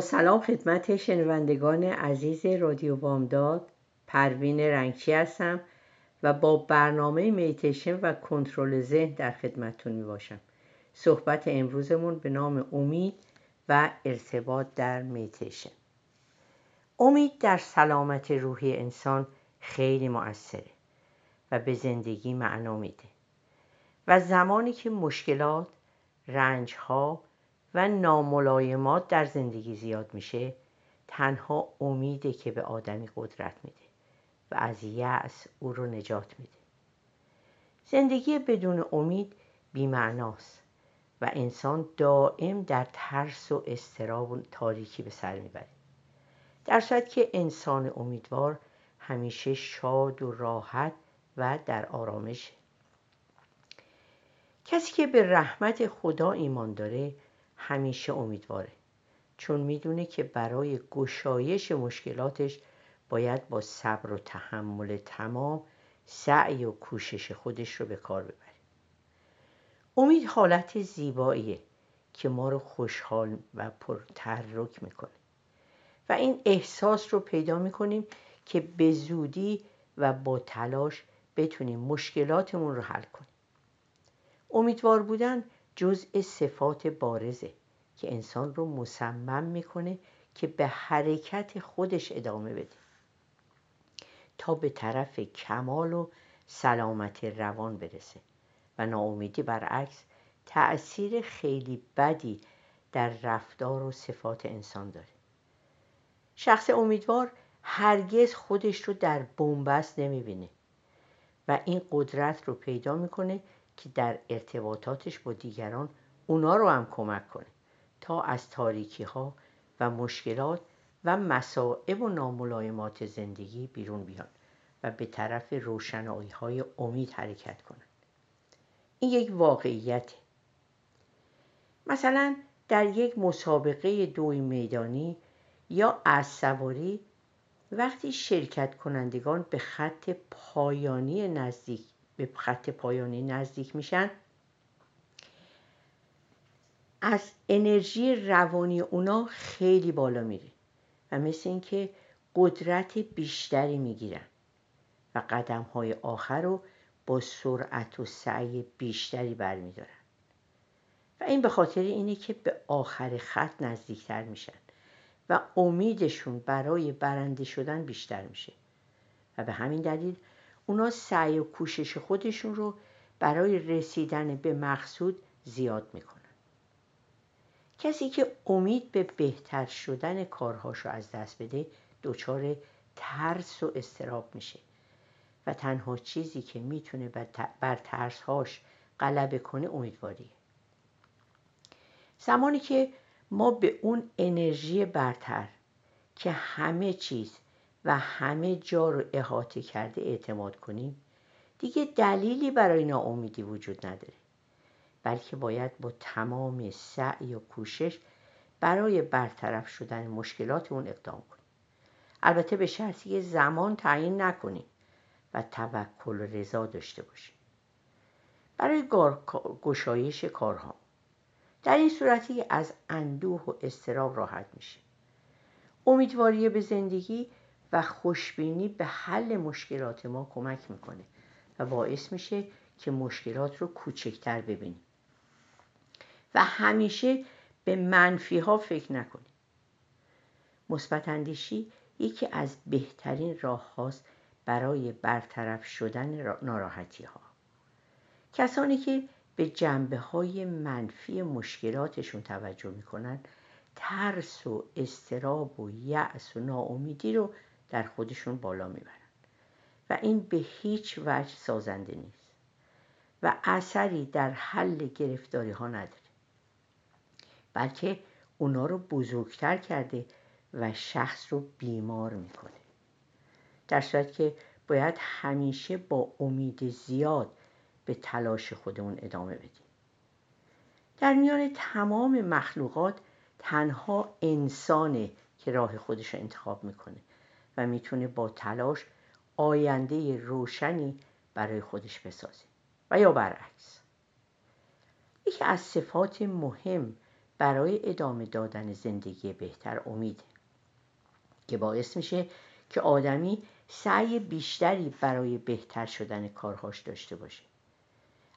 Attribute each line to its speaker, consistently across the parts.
Speaker 1: سلام خدمت شنوندگان عزیز رادیو بامداد پروین رنگچی هستم و با برنامه میتیشن و کنترل ذهن در خدمتتون می باشم صحبت امروزمون به نام امید و ارتباط در میتیشن. امید در سلامت روحی انسان خیلی مؤثره و به زندگی معنا میده و زمانی که مشکلات رنجها و ناملایمات در زندگی زیاد میشه تنها امیده که به آدمی قدرت میده و از یأس او رو نجات میده. زندگی بدون امید بیمعناست و انسان دائم در ترس و استراب و تاریکی به سر می‌بره. در صورت که انسان امیدوار همیشه شاد و راحت و در آرامش کسی که به رحمت خدا ایمان داره همیشه امیدواره. چون می‌دونه که برای گشایش مشکلاتش باید با صبر و تحمل تمام سعی و کوشش خودش رو به کار ببره. امید حالت زیباییه که ما رو خوشحال و پرتحرک می‌کنه. و این احساس رو پیدا می‌کنیم که به زودی و با تلاش بتونیم مشکلاتمون رو حل کنیم. امیدوار بودن جزء صفات بارزه که انسان رو مصمم می‌کنه که به حرکت خودش ادامه بده. تا به طرف کمال و سلامت روان برسه و ناامیدی برعکس تأثیر خیلی بدی در رفتار و صفات انسان داره. شخص امیدوار هرگز خودش رو در بنبست نمی‌بینه و این قدرت رو پیدا می‌کنه که در ارتباطاتش با دیگران اونا رو هم کمک کنه تا از تاریکی ها و مشکلات و مسائب و ناملایمات زندگی بیرون بیان و به طرف روشنایی های امید حرکت کنند. این یک واقعیت. مثلا در یک مسابقه دوی میدانی یا از سواری وقتی شرکت کنندگان به خط پایانی نزدیک به خط پایانی نزدیک میشن. از انرژی روانی اونا خیلی بالا میره و مثل اینکه قدرت بیشتری می‌گیرن و قدم های آخر رو با سرعت و سعی بیشتری برمیدارن. و این به خاطر اینه که به آخر خط نزدیکتر میشن و امیدشون برای برنده شدن بیشتر میشه. و به همین دلیل اونا سعی و کوشش خودشون رو برای رسیدن به مقصود زیاد می‌کنن. کسی که امید به بهتر شدن کارهاش رو از دست بده دچار ترس و استراب میشه و تنها چیزی که می‌تونه بر ترسهاش غلبه کنه امیدواریه. زمانی که ما به اون انرژی برتر که همه چیز و همه جا رو احاطه کرده اعتماد کنیم دیگه دلیلی برای ناامیدی وجود نداره. بلکه باید با تمام سعی و کوشش برای برطرف شدن مشکلات اون اقدام کنیم. البته به شرطی که زمان تعیین نکنیم و توکل و رضا داشته باشیم. برای گشایش کارها در این صورتی از اندوه و استراب راحت میشه. امیدواری به زندگی و خوشبینی به حل مشکلات ما کمک می‌کنه و باعث میشه که مشکلات رو کوچکتر ببینیم. و همیشه به منفی ها فکر نکنیم. مثبت اندیشی یکی از بهترین راه هاست برای برطرف شدن ناراحتی ها کسانی که به جنبه های منفی مشکلاتشون توجه می‌کنن ترس و استراب و یأس و ناامیدی رو در خودشون بالا می‌برن. و این به هیچ وجه سازنده نیست. و اثری در حل گرفتاری ها نداره. بلکه اونا رو بزرگتر کرده و شخص رو بیمار می‌کنه. در صورت که باید همیشه با امید زیاد به تلاش خودمون ادامه بدیم. در میان تمام مخلوقات تنها انسانه که راه خودش رو انتخاب می‌کنه. و می‌تونه با تلاش آینده روشنی برای خودش بسازه. و یا برعکس. یکی از صفات مهم برای ادامه دادن زندگی بهتر امیده که باعث میشه که آدمی سعی بیشتری برای بهتر شدن کارهاش داشته باشه.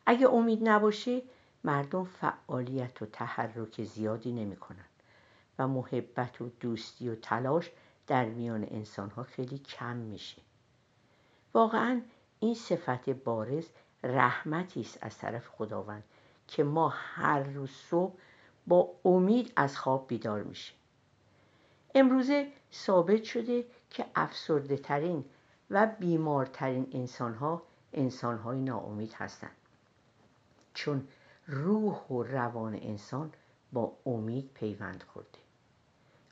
Speaker 1: اگه امید نباشه مردم فعالیت و تحرک زیادی نمی‌کنن و محبت و دوستی و تلاش در میان انسانها خیلی کم میشه. واقعا این صفت بارز رحمتی است از طرف خداوند که ما هر روز صبح با امید از خواب بیدار میشیم. امروزه ثابت شده که افسرده ترین و بیمارترین انسان ها انسان های ناامید هستند. چون روح و روان انسان با امید پیوند خورده.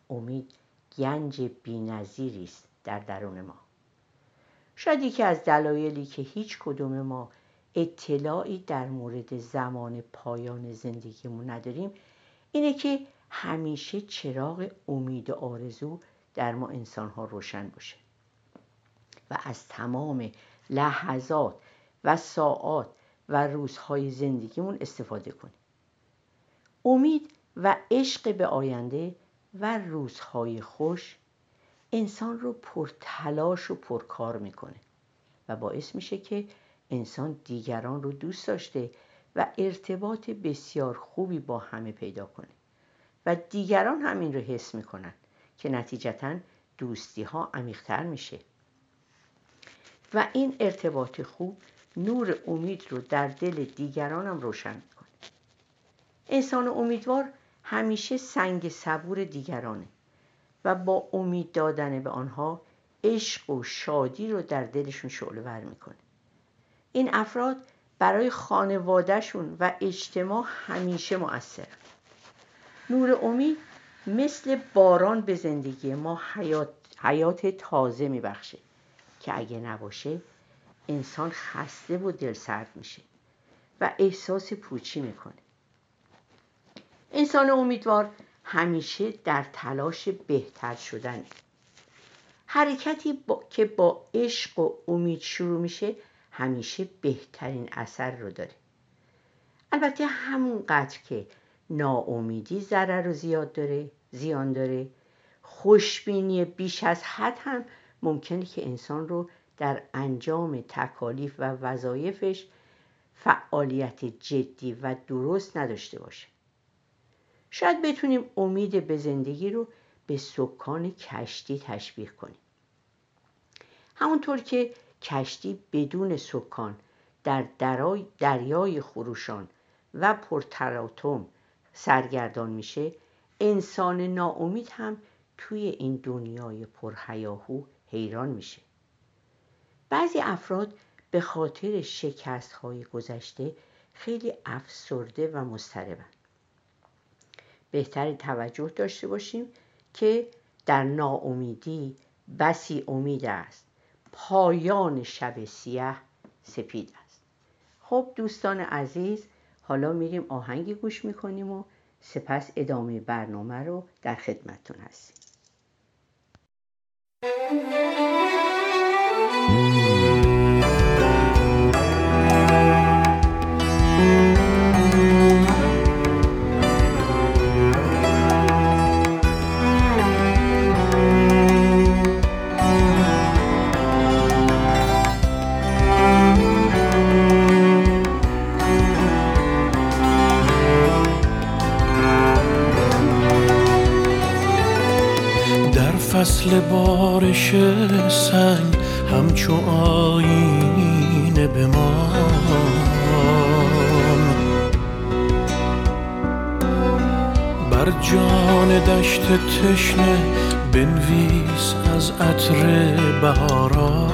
Speaker 1: امید گنج بینظیری است در درون ما. شاید یکی از دلایلی که هیچ کدوم ما اطلاعی در مورد زمان پایان زندگیمون نداریم اینه که همیشه چراغ امید و آرزو در ما انسان ها روشن باشه و از تمام لحظات و ساعات و روزهای زندگیمون استفاده کنیم. امید و عشق به آینده و روزهای خوش انسان رو پرتلاش و پرکار می‌کنه و باعث میشه که انسان دیگران رو دوست داشته و ارتباط بسیار خوبی با همه پیدا کنه و دیگران هم این رو حس می‌کنن که نتیجتا دوستی ها عمیقتر میشه. و این ارتباط خوب نور امید رو در دل دیگران هم روشن می‌کنه. انسان امیدوار همیشه سنگ صبور دیگرانه و با امید دادن به آنها عشق و شادی رو در دلشون شعله ور می‌کنه. این افراد برای خانوادهشون و اجتماع همیشه مؤثر نور امید مثل باران به زندگی ما حیات, حیات تازه میبخشه که اگه نباشه انسان خسته و دلسرد میشه و احساس پوچی می‌کنه. انسان امیدوار همیشه در تلاش بهتر شدن حرکتی که با عشق و امید شروع میشه همیشه بهترین اثر رو داره. البته همونقدر که ناامیدی ضرر و زیاد داره زیان داره خوشبینی بیش از حد هم ممکنه که انسان رو در انجام تکالیف و وظایفش فعالیت جدی و درست نداشته باشه. شاید بتونیم امید به زندگی رو به سکان کشتی تشبیه کنیم. همونطور که کشتی بدون سکان در دریای خروشان و پرتراتم سرگردان میشه انسان ناامید هم توی این دنیای پرهیاهو حیران میشه. بعضی افراد به خاطر شکست های گذشته خیلی افسرده و مضطربن. بهتری توجه داشته باشیم که در ناامیدی بسی امید است. پایان شب سیاه سپید است. خب دوستان عزیز حالا میریم آهنگی گوش می‌کنیم و سپس ادامه برنامه رو در خدمتتون هستیم.
Speaker 2: فصل بارش سنگ همچو آینه به ما. بر جان دشت تشنه بنویس از عطر بهاران.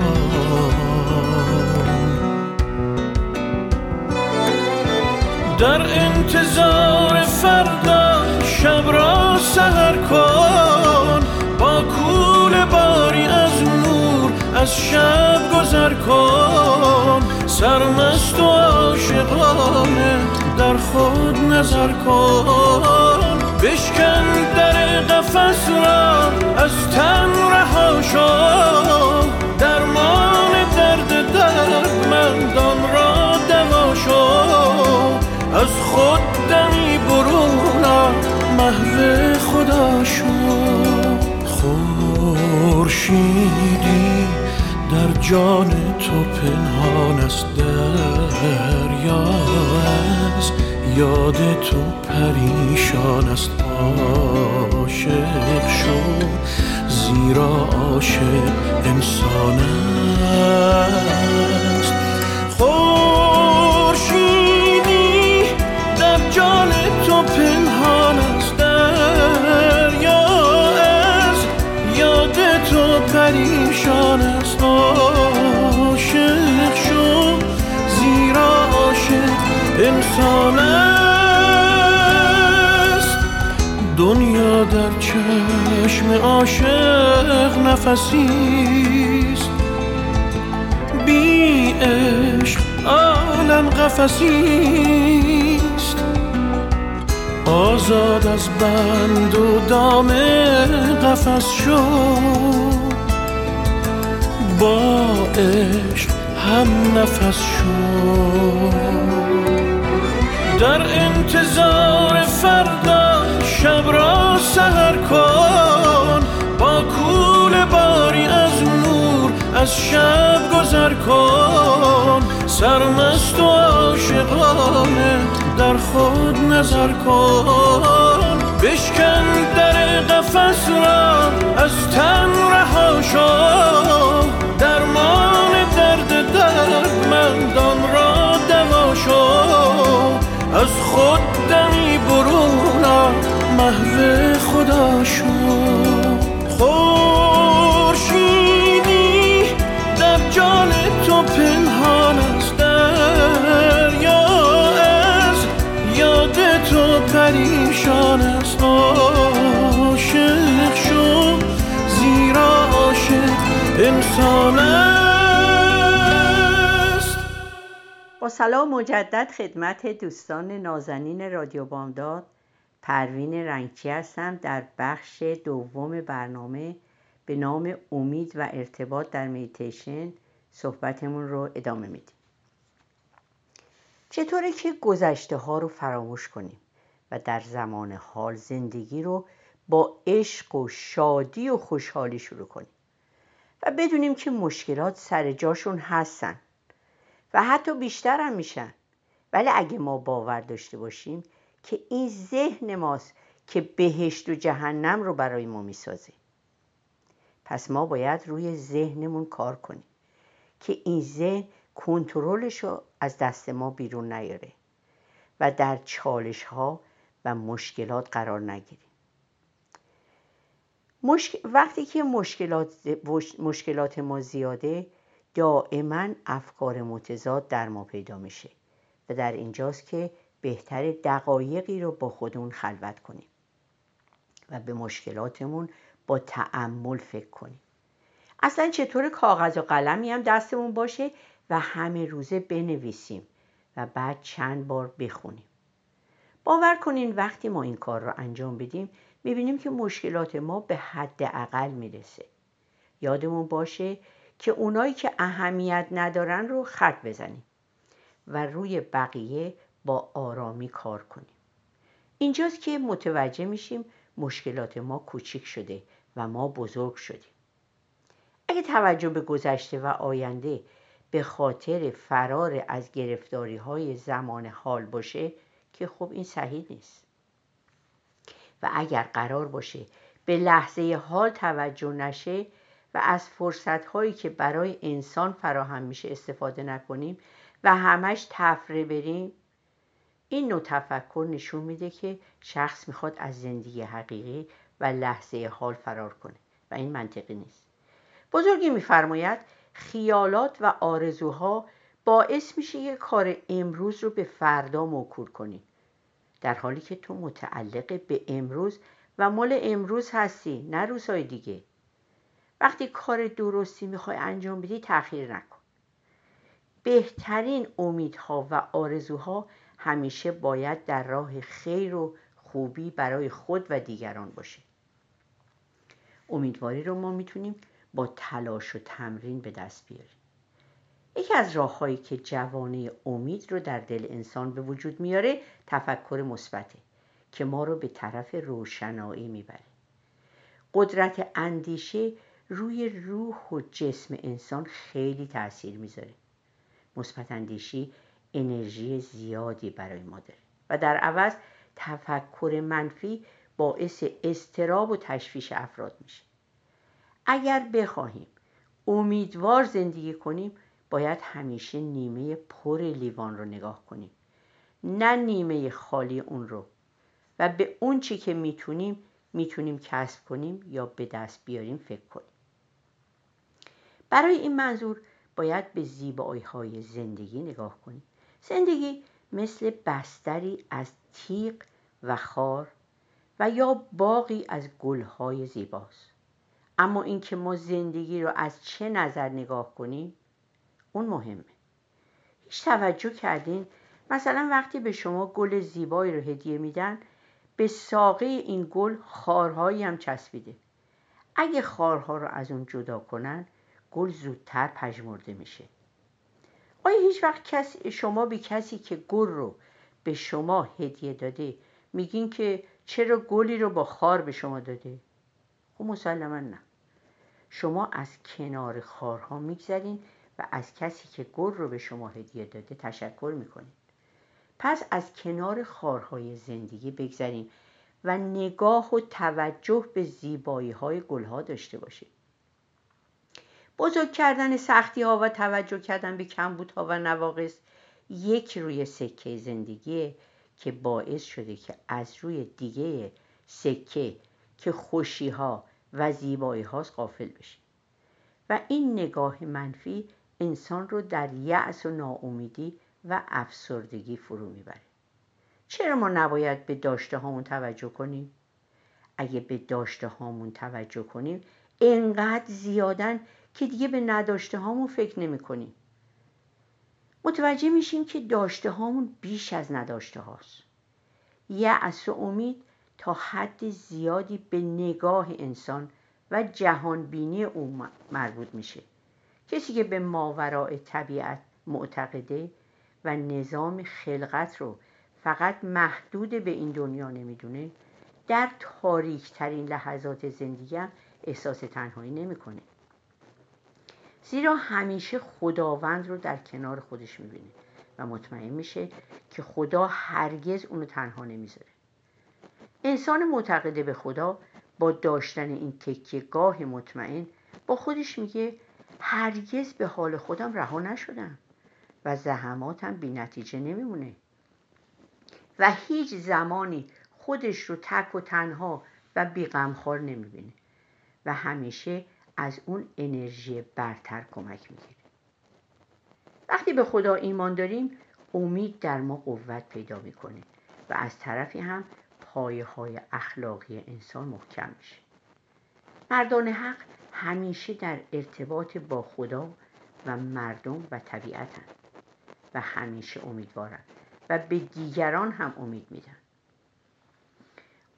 Speaker 2: در انتظار فردا شب را سهر کن. کول باری از نور از شب گذر کن. سرمست و عاشقانه در خود نظر کن. بشکن در قفس را از تن رها شو. جان تو پنهان است دریا است. یاد تو پریشان است. عاشق شد زیرا عاشق انسان است. خورشیدی در جان تو پنهان است. دریا از یاد تو پریشان است انسان است. دنیا در چشم عاشق نفسیست بی عشق عالم قفسیست آزاد از بند و دام قفس شد. با عشق هم نفس شد. در انتظار فردا شب را سهر کن. با کول باری از نور از شب گذر کن. سرمست و عاشقانه در خود نظر کن. بشکن در قفس را از تن رها شو. درمان درد دوا شو از خود دمی برون محو خدا شو. خورشیدی در جان تو پنهان است دریا از یاد تو پریشان است. عاشق شو زیرا عاشق انسان
Speaker 1: با سلام مجدد خدمت دوستان نازنین رادیو بامداد. پروین رنگچی هستم در بخش دوم برنامه به نام امید و ارتباط در میتیشن صحبتمون رو ادامه میدیم. چطوره که گذشته ها رو فراموش کنیم و در زمان حال زندگی رو با عشق و شادی و خوشحالی شروع کنیم و بدونیم که مشکلات سر جاشون هستن. و حتی بیشتر هم میشن. ولی اگه ما باور داشته باشیم که این ذهن ماست که بهشت و جهنم رو برای ما می‌سازه. پس ما باید روی ذهنمون کار کنیم که این ذهن کنترلش رو از دست ما بیرون نیاره و در چالش ها و مشکلات قرار نگیریم وقتی که مشکلات, مشکلات ما زیاده دائما افکار متضاد در ما پیدا میشه و در اینجاست که بهتر دقایقی رو با خودمون خلوت کنیم و به مشکلاتمون با تعمل فکر کنیم. اصلا چطور کاغذ و قلمی هم دستمون باشه و همه روزه بنویسیم و بعد چند بار بخونیم. باور کنین وقتی ما این کار رو انجام بدیم می‌بینیم که مشکلات ما به حد اقل می‌رسه. یادمون باشه که اونایی که اهمیت ندارن رو خط بزنیم و روی بقیه با آرامی کار کنیم. اینجاست که متوجه میشیم مشکلات ما کوچیک شده و ما بزرگ شدیم. اگه توجه به گذشته و آینده به خاطر فرار از گرفتاری های زمان حال باشه که خب این صحیح نیست. و اگر قرار باشه به لحظه حال توجه نشه و از فرصت هایی که برای انسان فراهم میشه استفاده نکنیم و همش تفره بریم این نوع تفکر نشون میده که شخص می‌خواد از زندگی حقیقی و لحظه حال فرار کنه و این منطقی نیست. بزرگی میفرماید خیالات و آرزوها باعث میشه یه کار امروز رو به فردا موکول کنی. در حالی که تو متعلق به امروز و مال امروز هستی نه روزهای دیگه. وقتی کار درستی می‌خوای انجام بدی تأخیر نکن. بهترین امیدها و آرزوها همیشه باید در راه خیر و خوبی برای خود و دیگران باشه. امیدواری رو ما می‌تونیم با تلاش و تمرین به دست بیاریم. یکی از راههایی که جوانه امید رو در دل انسان به وجود میاره تفکر مثبته که ما رو به طرف روشنایی می‌بره. قدرت اندیشه روی روح و جسم انسان خیلی تاثیر می‌ذاره. مثبت اندیشی انرژی زیادی برای ما داره و در عوض تفکر منفی باعث استراب و تشویش افراد میشه. اگر بخواهیم امیدوار زندگی کنیم باید همیشه نیمه پر لیوان رو نگاه کنیم. نه نیمه خالی اون رو. و به اون چی که می‌تونیم می‌تونیم کسب کنیم یا به دست بیاریم فکر کنیم. برای این منظور باید به زیبایی های زندگی نگاه کنیم. زندگی مثل بستری از تیغ و خار و یا باقی از گلهای زیباست. اما اینکه ما زندگی رو از چه نظر نگاه کنیم اون مهمه. هیچ توجه کردین؟ مثلا وقتی به شما گل زیبایی رو هدیه میدن به ساقه این گل خارهایی هم چسبیده. اگه خارها رو از اون جدا کنن گل زودتر پژمرده میشه. آیا هیچ وقت کسی شما به کسی که گل رو به شما هدیه داده میگین که چرا گلی رو با خار به شما داده؟ خب مسلما نه. شما از کنار خارها میگذرین و از کسی که گل رو به شما هدیه داده تشکر می‌کنید پس از کنار خارهای زندگی بگذریم و نگاه و توجه به زیبایی های گلها داشته باشید بزرگ کردن سختی ها و توجه کردن به کمبودها و نواقص یک روی سکه زندگی که باعث شده که از روی دیگه سکه که خوشی ها و زیبایی هاست غافل بشیم و این نگاه منفی انسان رو در یأس و ناامیدی و افسردگی فرو می‌بره چرا ما نباید به داشته هامون توجه کنیم؟ اگه به داشته هامون توجه کنیم انقدر زیادن که دیگه به نداشته هامون فکر نمی کنیم متوجه میشیم که داشته هامون بیش از نداشته هاست یأس و امید تا حد زیادی به نگاه انسان و جهانبینی او مربوط میشه. کسی که به ماورای طبیعت معتقده و نظام خلقت رو فقط محدود به این دنیا نمی‌دونه در تاریک ترین لحظات زندگی هم احساس تنهایی نمی‌کنه. زیرا همیشه خداوند رو در کنار خودش می‌بینه و مطمئن میشه که خدا هرگز اونو تنها نمی‌ذاره. انسان معتقده به خدا با داشتن این گاه مطمئن با خودش میگه هرگز به حال خودم رها نشدم و زحماتم بی نتیجه نمیمونه. و هیچ زمانی خودش رو تک و تنها و بیغمخوار نمی‌بینه. و همیشه از اون انرژی برتر کمک می‌گیره. وقتی به خدا ایمان داریم امید در ما قوت پیدا می‌کنه و از طرفی هم پایه های اخلاقی انسان محکم میشه. مردان حق همیشه در ارتباط با خدا و مردم و طبیعت و همیشه امیدوارند و به دیگران هم امید میدن.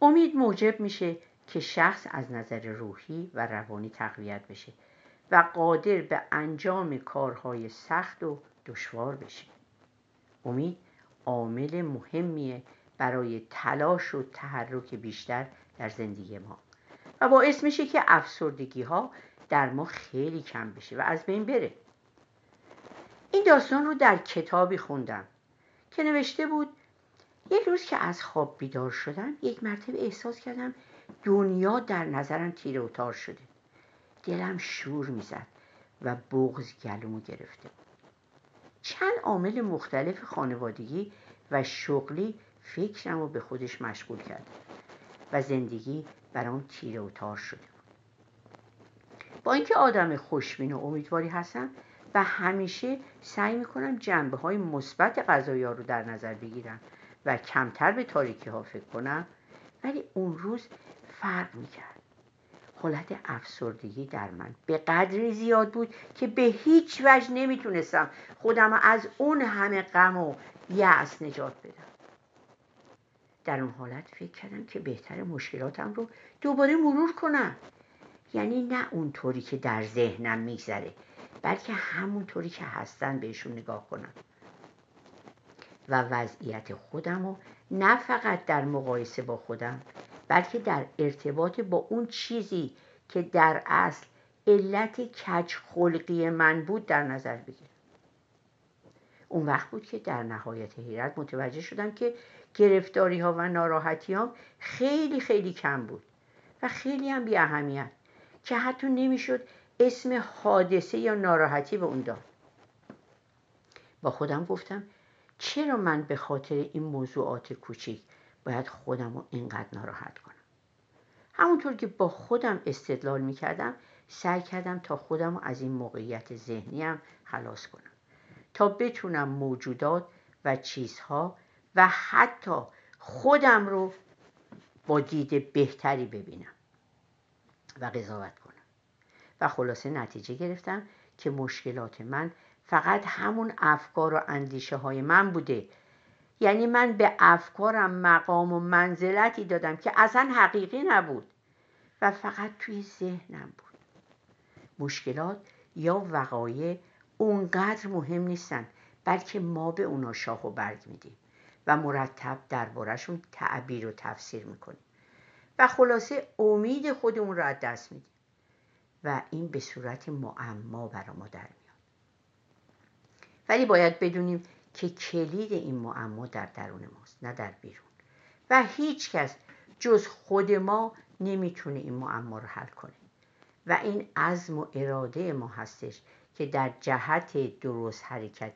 Speaker 1: امید موجب میشه که شخص از نظر روحی و روانی تقویت بشه و قادر به انجام کارهای سخت و دشوار بشه. امید عامل مهمیه برای تلاش و تحرک بیشتر در زندگی ما و باعث میشه که افسردگی ها در ما خیلی کم بشه و از بین بره. این داستان رو در کتابی خوندم که نوشته بود یک روز که از خواب بیدار شدم یک مرتبه احساس کردم دنیا در نظرم تیره و تار شده. دلم شور می‌زد و بغز گلومو گرفته چند عامل مختلف خانوادگی و شغلی فکرم رو به خودش مشغول کرد و زندگی برام تیره و تار شده با اینکه آدم خوشبین و امیدواری هستم و همیشه سعی می‌کنم جنبه های مثبت ها رو در نظر بگیرم و کمتر به تاریکی ها فکر کنم ولی اون روز فرق می‌کرد. حالت افسردگی در من به قدری زیاد بود که به هیچ وجه نمی‌تونستم خودم از اون همه غم و یأس نجات بدم. در اون حالت فکر کردم که بهتر مشکلاتم رو دوباره مرور کنم. یعنی نه اونطوری که در ذهنم میگذره بلکه همونطوری که هستن بهشون نگاه کنم. و وضعیت خودم و نه فقط در مقایسه با خودم بلکه در ارتباط با اون چیزی که در اصل علت کج خلقی من بود در نظر بگیرم. اون وقت بود که در نهایت حیرت متوجه شدم که گرفتاری ها و ناراحتی ها خیلی خیلی کم بود و خیلی هم بی اهمیت که حتی نمی‌شد اسم حادثه یا ناراحتی به اون داد. با خودم گفتم چرا من به خاطر این موضوعات کوچیک باید خودم رو اینقدر ناراحت کنم. همونطور که با خودم استدلال می‌کردم سعی کردم تا خودم رو از این موقعیت ذهنیم خلاص کنم. تا بتونم موجودات و چیزها و حتی خودم رو با دید بهتری ببینم و قضاوت کنم. و خلاصه نتیجه گرفتم که مشکلات من فقط همون افکار و اندیشه های من بوده یعنی من به افکارم مقام و منزلتی دادم که اصلا حقیقی نبود و فقط توی ذهنم بود. مشکلات یا وقایع اونقدر مهم نیستن بلکه ما به اونا شاه و برگ میدیم و مرتب دربارهشون تعبیر و تفسیر می‌کنیم و خلاصه امید خودمون رو از دست میدیم و این به صورت معما برا ما در میاد. ولی باید بدونیم که کلید این معما در درون ماست نه در بیرون. و هیچ کس جز خود ما نمی‌تونه این معما رو حل کنه. و این عزم و اراده ما هستش که در جهت درست حرکت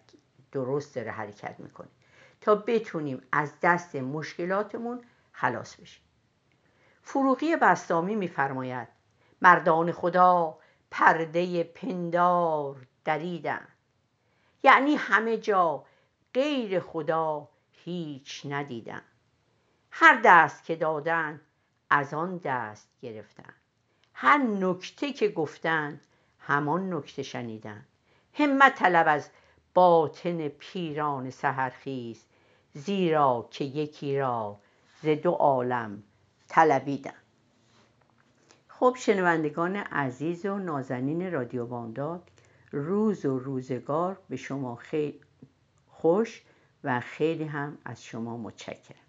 Speaker 1: درست داره حرکت می‌کنه تا بتونیم از دست مشکلاتمون خلاص بشیم. فروغی بستامی میفرماید مردان خدا پرده پندار دریدن یعنی همه جا غیر خدا هیچ ندیدن هر دست که دادن از آن دست گرفتن. هر نکته که گفتند همان نکته شنیدن. همت طلب از باطن پیران سهرخیز زیرا که یکی را ز دو عالم طلبیدن خب شنوندگان عزیز و نازنین رادیو بانداد روز و روزگار به شما خیلی خوش و خیلی هم از شما متشکرم.